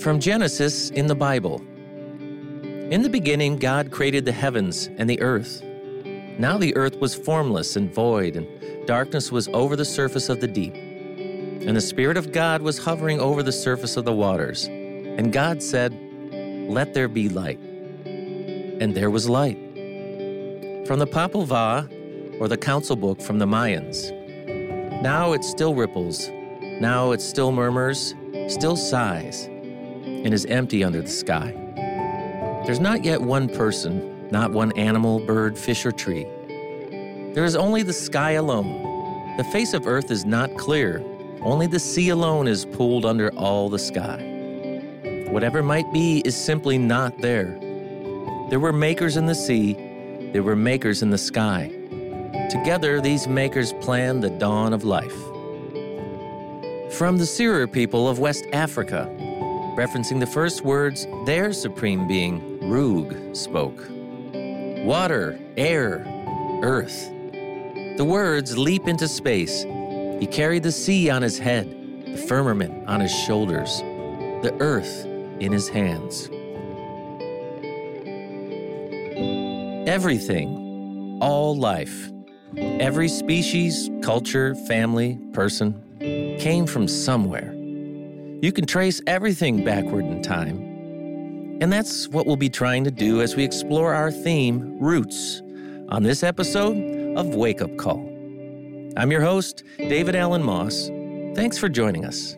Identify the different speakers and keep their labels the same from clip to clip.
Speaker 1: From Genesis in the Bible. In the beginning, God created the heavens and the earth. Now the earth was formless and void, and darkness was over the surface of the deep. And the Spirit of God was hovering over the surface of the waters. And God said, Let there be light. And there was light. From the Popol Vuh, or the Council Book from the Mayans. Now it still ripples. Now it still murmurs, still sighs, and is empty under the sky. There's not yet one person, not one animal, bird, fish, or tree. There is only the sky alone. The face of earth is not clear. Only the sea alone is pooled under all the sky. Whatever might be is simply not there. There were makers in the sea, there were makers in the sky. Together, these makers planned the dawn of life. From the Serer people of West Africa, referencing the first words their supreme being, Rug, spoke Water, air, earth. The words leap into space. He carried the sea on his head, the firmament on his shoulders, the earth in his hands. Everything, all life, every species, culture, family, person came from somewhere. You can trace everything backward in time. And that's what we'll be trying to do as we explore our theme, Roots, on this episode of Wake Up Call. I'm your host, David Allen Moss. Thanks for joining us.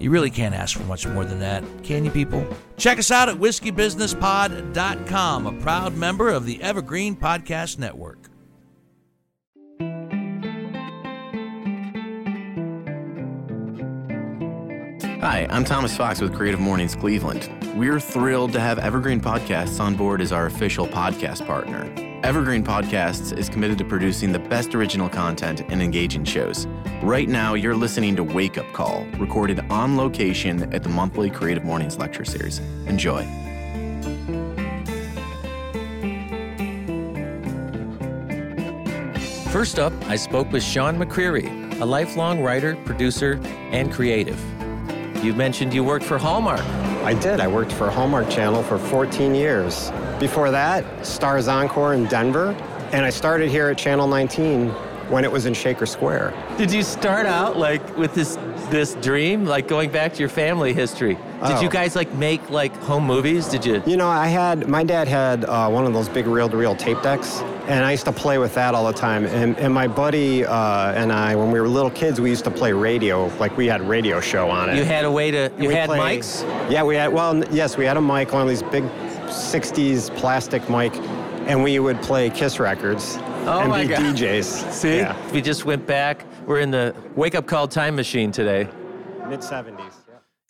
Speaker 2: You really can't ask for much more than that, can you, people? Check us out at whiskeybusinesspod.com, a proud member of the Evergreen Podcast Network.
Speaker 3: Hi, I'm Thomas Fox with Creative Mornings Cleveland. We're thrilled to have Evergreen Podcasts on board as our official podcast partner. Evergreen Podcasts is committed to producing the best original content and engaging shows. Right now, you're listening to Wake Up Call, recorded on location at the monthly Creative Mornings Lecture Series. Enjoy.
Speaker 1: First up, I spoke with Sean McCreary, a lifelong writer, producer, and creative. You mentioned you worked for Hallmark.
Speaker 4: I did. I worked for Hallmark Channel for 14 years. Before that, Starz Encore in Denver. And I started here at Channel 19 when it was in Shaker Square.
Speaker 1: Did you start out like with this this dream, like going back to your family history? Did
Speaker 4: Oh.
Speaker 1: you guys like make like home movies? Did you?
Speaker 4: You know, I had, my dad had uh, one of those big reel to reel tape decks, and I used to play with that all the time. And, and my buddy uh, and I, when we were little kids, we used to play radio, like we had radio show on it.
Speaker 1: You had a way to. You had
Speaker 4: play-
Speaker 1: mics.
Speaker 4: Yeah, we had, well, yes, we had a mic, one of these big 60s plastic mic, and we would play Kiss records
Speaker 1: Oh
Speaker 4: and
Speaker 1: my
Speaker 4: be
Speaker 1: God.
Speaker 4: DJs.
Speaker 1: See,
Speaker 4: Yeah.
Speaker 1: we just went back. We're in the wake up call time machine today.
Speaker 4: Mid 70s.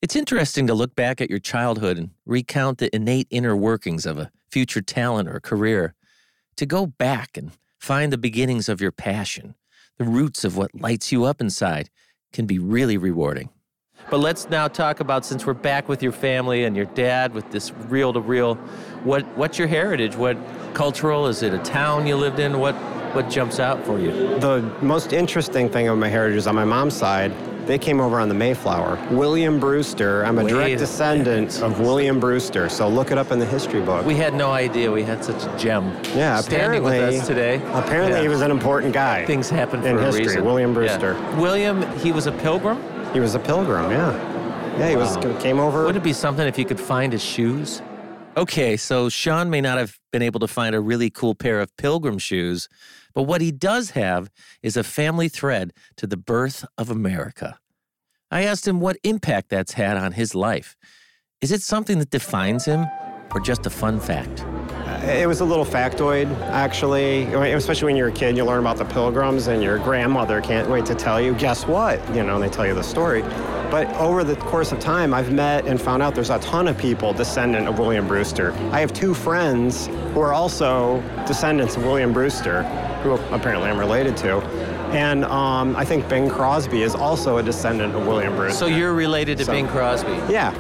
Speaker 1: It's interesting to look back at your childhood and recount the innate inner workings of a future talent or career. To go back and find the beginnings of your passion, the roots of what lights you up inside, can be really rewarding. But let's now talk about since we're back with your family and your dad with this reel to reel, what what's your heritage? What cultural is it a town you lived in? What what jumps out for you?
Speaker 4: The most interesting thing of my heritage is on my mom's side, they came over on the Mayflower. William Brewster, I'm a
Speaker 1: Wait
Speaker 4: direct descendant of William Brewster, so look it up in the history book.
Speaker 1: We had no idea we had such a gem
Speaker 4: yeah,
Speaker 1: standing
Speaker 4: apparently,
Speaker 1: with us today.
Speaker 4: Apparently,
Speaker 1: Yeah.
Speaker 4: he was an important guy.
Speaker 1: things happen for
Speaker 4: in
Speaker 1: a
Speaker 4: history.
Speaker 1: reason.
Speaker 4: William
Speaker 1: Yeah.
Speaker 4: Brewster.
Speaker 1: William, he was a pilgrim.
Speaker 4: He was a pilgrim, yeah. Yeah, he was came over.
Speaker 1: Would it be something if you could find his shoes? Okay, so Sean may not have been able to find a really cool pair of pilgrim shoes, but what he does have is a family thread to the birth of America. I asked him what impact that's had on his life. Is it something that defines him or just a fun fact?
Speaker 4: It was a little factoid, actually. Especially when you're a kid, you learn about the pilgrims, and your grandmother can't wait to tell you, guess what? You know, and they tell you the story. But over the course of time, I've met and found out there's a ton of people descendant of William Brewster. I have two friends who are also descendants of William Brewster, who apparently I'm related to. And um, I think Bing Crosby is also a descendant of William Brewster.
Speaker 1: So you're related to
Speaker 4: So-
Speaker 1: Bing Crosby?
Speaker 4: Yeah.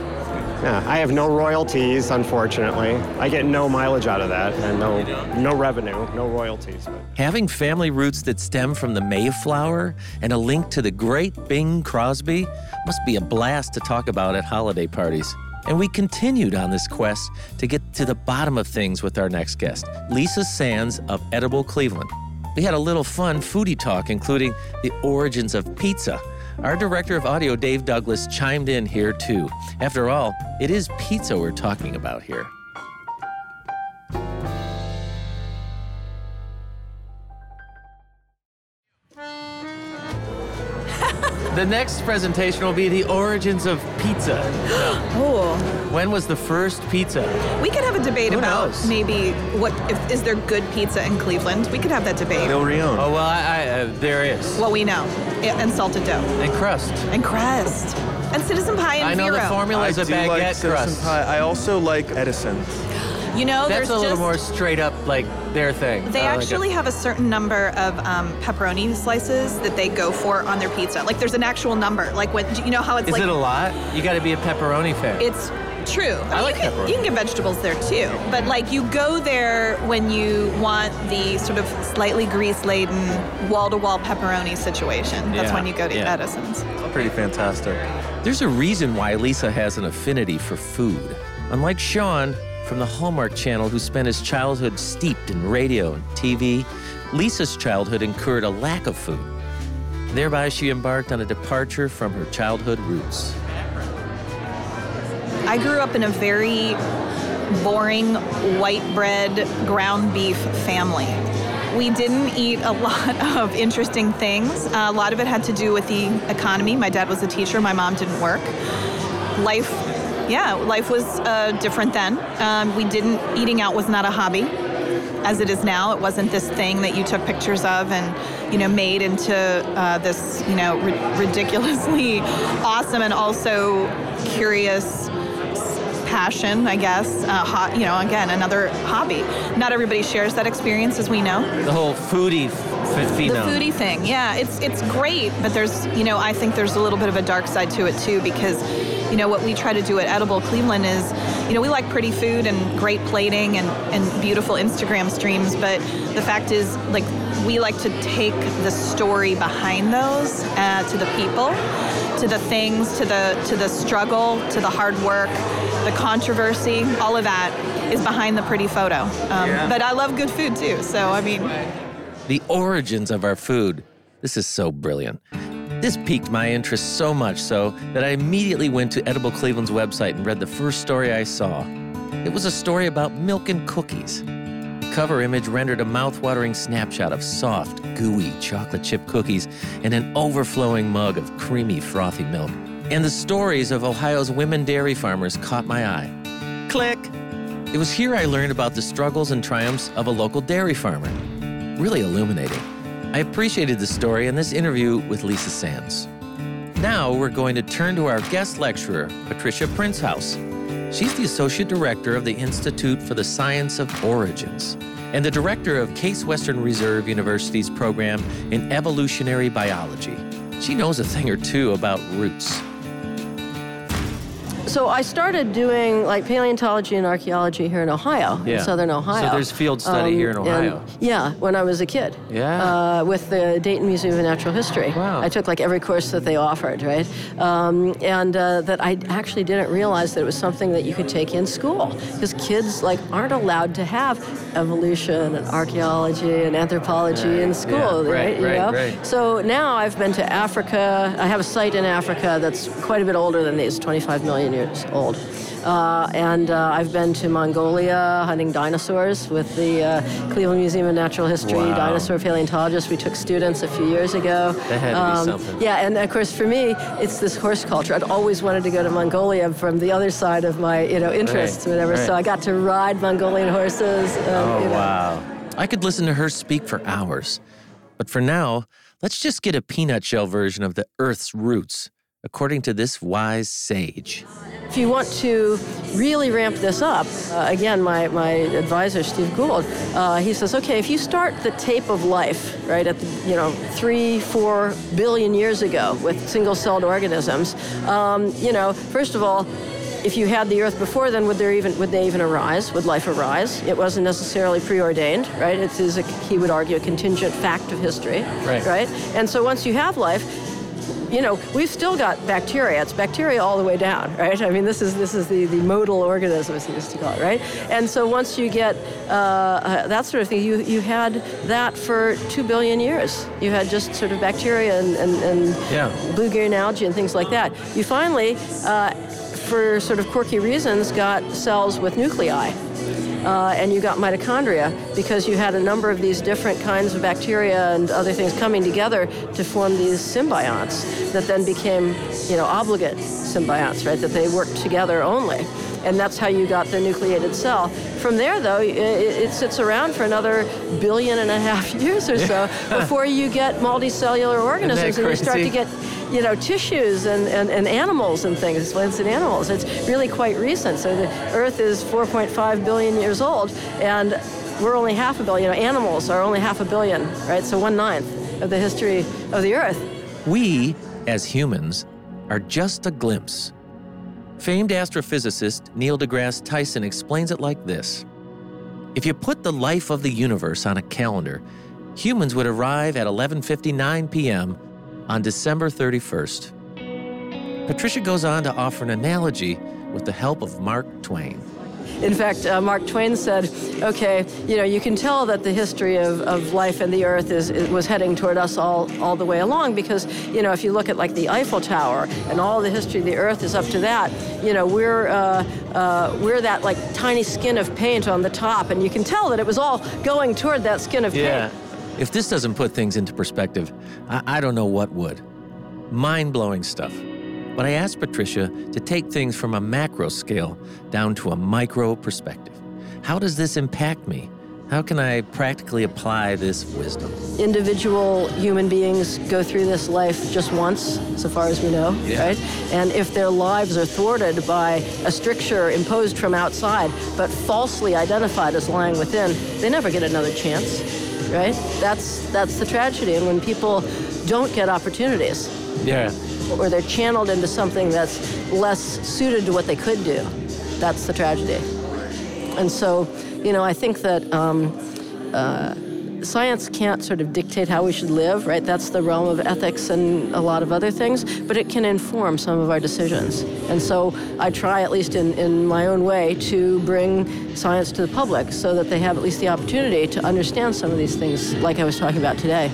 Speaker 4: Yeah, I have no royalties, unfortunately. I get no mileage out of that, and no no revenue, no royalties. But.
Speaker 1: Having family roots that stem from the Mayflower and a link to the great Bing Crosby must be a blast to talk about at holiday parties. And we continued on this quest to get to the bottom of things with our next guest, Lisa Sands of Edible Cleveland. We had a little fun foodie talk, including the origins of pizza. Our director of audio, Dave Douglas, chimed in here too. After all, it is pizza we're talking about here. The next presentation will be the origins of pizza.
Speaker 5: Oh,
Speaker 1: When was the first pizza?
Speaker 5: we could have a debate
Speaker 1: Who
Speaker 5: about
Speaker 1: knows?
Speaker 5: maybe what if, is there good pizza in Cleveland? We could have that debate.
Speaker 1: Oh well, I, I, uh, there is.
Speaker 5: What we know, and salted dough,
Speaker 1: And crust.
Speaker 5: and crust, and citizen pie and
Speaker 1: I know
Speaker 5: zero.
Speaker 1: the formula is a baguette
Speaker 6: like
Speaker 1: crust.
Speaker 6: pie. I also like Edison's.
Speaker 5: You know,
Speaker 1: That's
Speaker 5: there's
Speaker 1: a little
Speaker 5: just,
Speaker 1: more straight up like their thing.
Speaker 5: They
Speaker 1: I like
Speaker 5: actually have a certain number of um, pepperoni slices that they go for on their pizza. Like there's an actual number. Like what you know how it's
Speaker 1: Is
Speaker 5: like
Speaker 1: it a lot? You got to be a pepperoni fan.
Speaker 5: It's true. I, mean,
Speaker 1: like
Speaker 5: you, can,
Speaker 1: pepperoni.
Speaker 5: you can get vegetables there too, but like you go there when you want the sort of slightly grease-laden, wall-to-wall pepperoni situation. That's
Speaker 1: Yeah,
Speaker 5: when you go to
Speaker 1: yeah.
Speaker 5: Edison's.
Speaker 6: Pretty fantastic.
Speaker 1: There's a reason why Lisa has an affinity for food. Unlike Sean from the Hallmark Channel, who spent his childhood steeped in radio and TV, Lisa's childhood incurred a lack of food. Thereby, she embarked on a departure from her childhood roots.
Speaker 5: I grew up in a very boring white bread ground beef family. We didn't eat a lot of interesting things. Uh, a lot of it had to do with the economy. My dad was a teacher, my mom didn't work. Life, yeah, life was uh, different then. Um, we didn't, eating out was not a hobby as it is now. It wasn't this thing that you took pictures of and, you know, made into uh, this, you know, ri- ridiculously awesome and also curious passion, I guess. Uh, ho- you know, again, another hobby. Not everybody shares that experience, as we know.
Speaker 1: The whole foodie f-
Speaker 5: The foodie thing, yeah, it's it's great, but there's, you know, I think there's a little bit of a dark side to it too because, you know, what we try to do at Edible Cleveland is, you know, we like pretty food and great plating and and beautiful Instagram streams, but the fact is, like, we like to take the story behind those uh, to the people, to the things, to the to the struggle, to the hard work, the controversy, all of that is behind the pretty photo. Um, But I love good food too, so I mean.
Speaker 1: the origins of our food. This is so brilliant. This piqued my interest so much so that I immediately went to Edible Cleveland's website and read the first story I saw. It was a story about milk and cookies. The cover image rendered a mouth-watering snapshot of soft, gooey chocolate chip cookies and an overflowing mug of creamy, frothy milk. And the stories of Ohio's women dairy farmers caught my eye. Click! It was here I learned about the struggles and triumphs of a local dairy farmer really illuminating. I appreciated the story in this interview with Lisa Sands. Now we're going to turn to our guest lecturer, Patricia Princehouse. She's the Associate Director of the Institute for the Science of Origins and the Director of Case Western Reserve University's program in evolutionary biology. She knows a thing or two about roots.
Speaker 7: So I started doing like paleontology and archaeology here in Ohio,
Speaker 1: Yeah.
Speaker 7: in southern Ohio. Um,
Speaker 1: So there's field study here in Ohio.
Speaker 7: And Yeah, when I was a kid.
Speaker 1: Yeah.
Speaker 7: Uh, with the Dayton Museum of Natural History.
Speaker 1: Wow.
Speaker 7: I took like every course that they offered, right? Um, and uh, that I actually didn't realize that it was something that you could take in school because kids like aren't allowed to have evolution and archaeology and anthropology in school,
Speaker 1: yeah, right,
Speaker 7: right? You know?
Speaker 1: right.
Speaker 7: So now I've been to Africa. I have a site in Africa that's quite a bit older than these, 25 million years old. Uh, and uh, I've been to Mongolia hunting dinosaurs with the uh, Cleveland Museum of Natural History,
Speaker 1: Wow.
Speaker 7: dinosaur paleontologists. We took students a few years ago. Um,
Speaker 1: That had to be something.
Speaker 7: Yeah, and of course for me, it's this horse culture. I'd always wanted to go to Mongolia from the other side of my, you know, interests,
Speaker 1: Right,
Speaker 7: whatever. So. I got to ride Mongolian horses. um,
Speaker 1: Oh,
Speaker 7: you know.
Speaker 1: wow. I could listen to her speak for hours. But for now, let's just get a peanut shell version of the Earth's roots, according to this wise sage.
Speaker 7: If you want to really ramp this up, uh, again, my, my advisor, Steve Gould, uh, he says, okay, if you start the tape of life, right, at the, you know, three, four billion years ago with single-celled organisms, um, you know, first of all, if you had the Earth before then, would there even would they even arise? Would life arise? It wasn't necessarily preordained, right? It is, a, he would argue, a contingent fact of history,
Speaker 1: Right.
Speaker 7: Right. And so once you have life, you know, we've still got bacteria. It's bacteria all the way down, right? I mean, this is this is the, the modal organism, as we used to call it, right? And so once you get uh, uh, that sort of thing, you you had that for two billion years. You had just sort of bacteria and and, and
Speaker 1: Yeah.
Speaker 7: blue green algae and things like that. You finally, uh, for sort of quirky reasons, got cells with nuclei. Uh, and you got mitochondria because you had a number of these different kinds of bacteria and other things coming together to form these symbionts that then became, you know, obligate symbionts, right? That they worked together only. And that's how you got the nucleated cell. From there, though, it, it sits around for another billion and a half years or so before you get multicellular organisms and you start to get you know, tissues and, and, and animals and things, plants and animals. It's really quite recent. So the Earth is 4.5 billion years old, and we're only half a billion. You know, animals are only half a billion, right? So one ninth of the history of the Earth.
Speaker 1: We, as humans, are just a glimpse. Famed astrophysicist Neil deGrasse Tyson explains it like this If you put the life of the universe on a calendar, humans would arrive at 11:59 p.m. on December 31st. Patricia goes on to offer an analogy with the help of Mark Twain.
Speaker 7: In fact, uh, Mark Twain said, okay, you know, you can tell that the history of, of life and the earth is, is was heading toward us all, all the way along because, you know, if you look at like the Eiffel Tower and all the history of the earth is up to that, you know, we're, uh, uh, we're that like tiny skin of paint on the top and you can tell that it was all going toward that skin of paint.
Speaker 1: If this doesn't put things into perspective, I, I don't know what would. Mind blowing stuff. But I asked Patricia to take things from a macro scale down to a micro perspective. How does this impact me? How can I practically apply this wisdom?
Speaker 7: individual human beings go through this life just once, so far as we know,
Speaker 1: Yeah.
Speaker 7: right? And if their lives are thwarted by a stricture imposed from outside, but falsely identified as lying within, they never get another chance, right? That's that's the tragedy. And when people don't get opportunities,
Speaker 1: Yeah.
Speaker 7: or they're channeled into something that's less suited to what they could do, that's the tragedy. And so, you know, I think that um, uh, science can't sort of dictate how we should live, right? That's the realm of ethics and a lot of other things, but it can inform some of our decisions. And so I try, at least in, in my own way, to bring science to the public so that they have at least the opportunity to understand some of these things, like I was talking about today.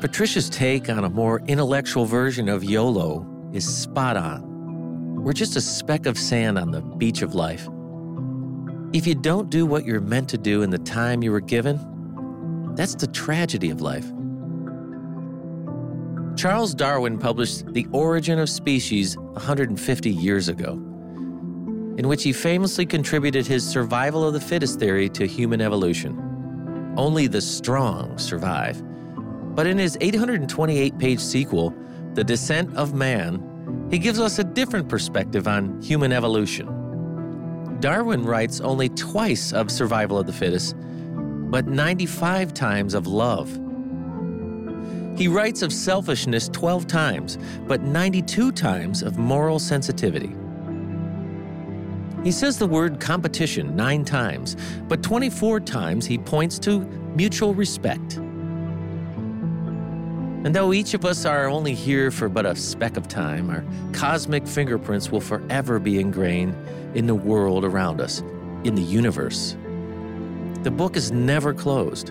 Speaker 1: Patricia's take on a more intellectual version of YOLO is spot on. We're just a speck of sand on the beach of life. If you don't do what you're meant to do in the time you were given, that's the tragedy of life. Charles Darwin published The Origin of Species 150 years ago, in which he famously contributed his survival of the fittest theory to human evolution. Only the strong survive. But in his 828 page sequel, The Descent of Man, he gives us a different perspective on human evolution. Darwin writes only twice of survival of the fittest, but 95 times of love. He writes of selfishness 12 times, but 92 times of moral sensitivity. He says the word competition nine times, but 24 times he points to mutual respect. And though each of us are only here for but a speck of time, our cosmic fingerprints will forever be ingrained in the world around us, in the universe. The book is never closed.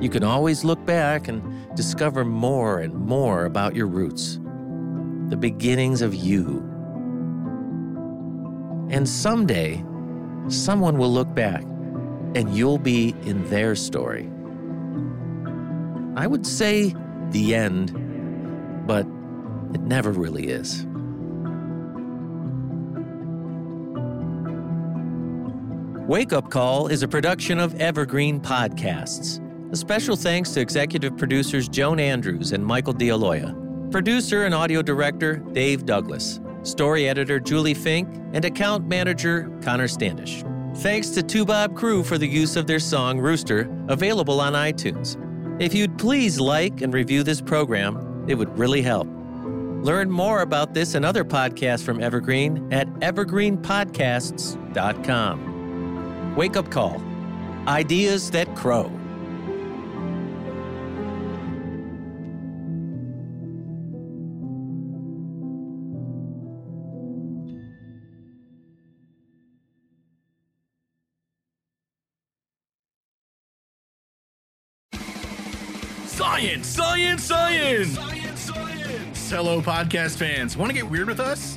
Speaker 1: You can always look back and discover more and more about your roots, the beginnings of you. And someday, someone will look back and you'll be in their story. I would say the end, but it never really is. Wake Up Call is a production of Evergreen Podcasts. A special thanks to executive producers Joan Andrews and Michael D'Aloia, producer and audio director Dave Douglas, story editor Julie Fink, and account manager Connor Standish. Thanks to Toubab Crew for the use of their song Rooster, available on iTunes. If you'd please like and review this program, it would really help. Learn more about this and other podcasts from Evergreen at evergreenpodcasts.com. Wake up call Ideas that Crow.
Speaker 8: Science, science, science! Science, science! Hello, podcast fans. Want to get weird with us?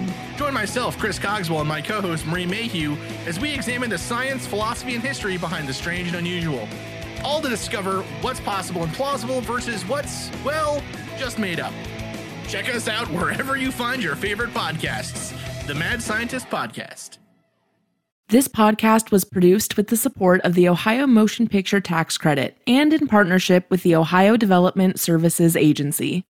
Speaker 8: Join myself, Chris Cogswell, and my co host, Marie Mayhew, as we examine the science, philosophy, and history behind the strange and unusual. All to discover what's possible and plausible versus what's, well, just made up. Check us out wherever you find your favorite podcasts. The Mad Scientist Podcast.
Speaker 9: This podcast was produced with the support of the Ohio Motion Picture Tax Credit and in partnership with the Ohio Development Services Agency.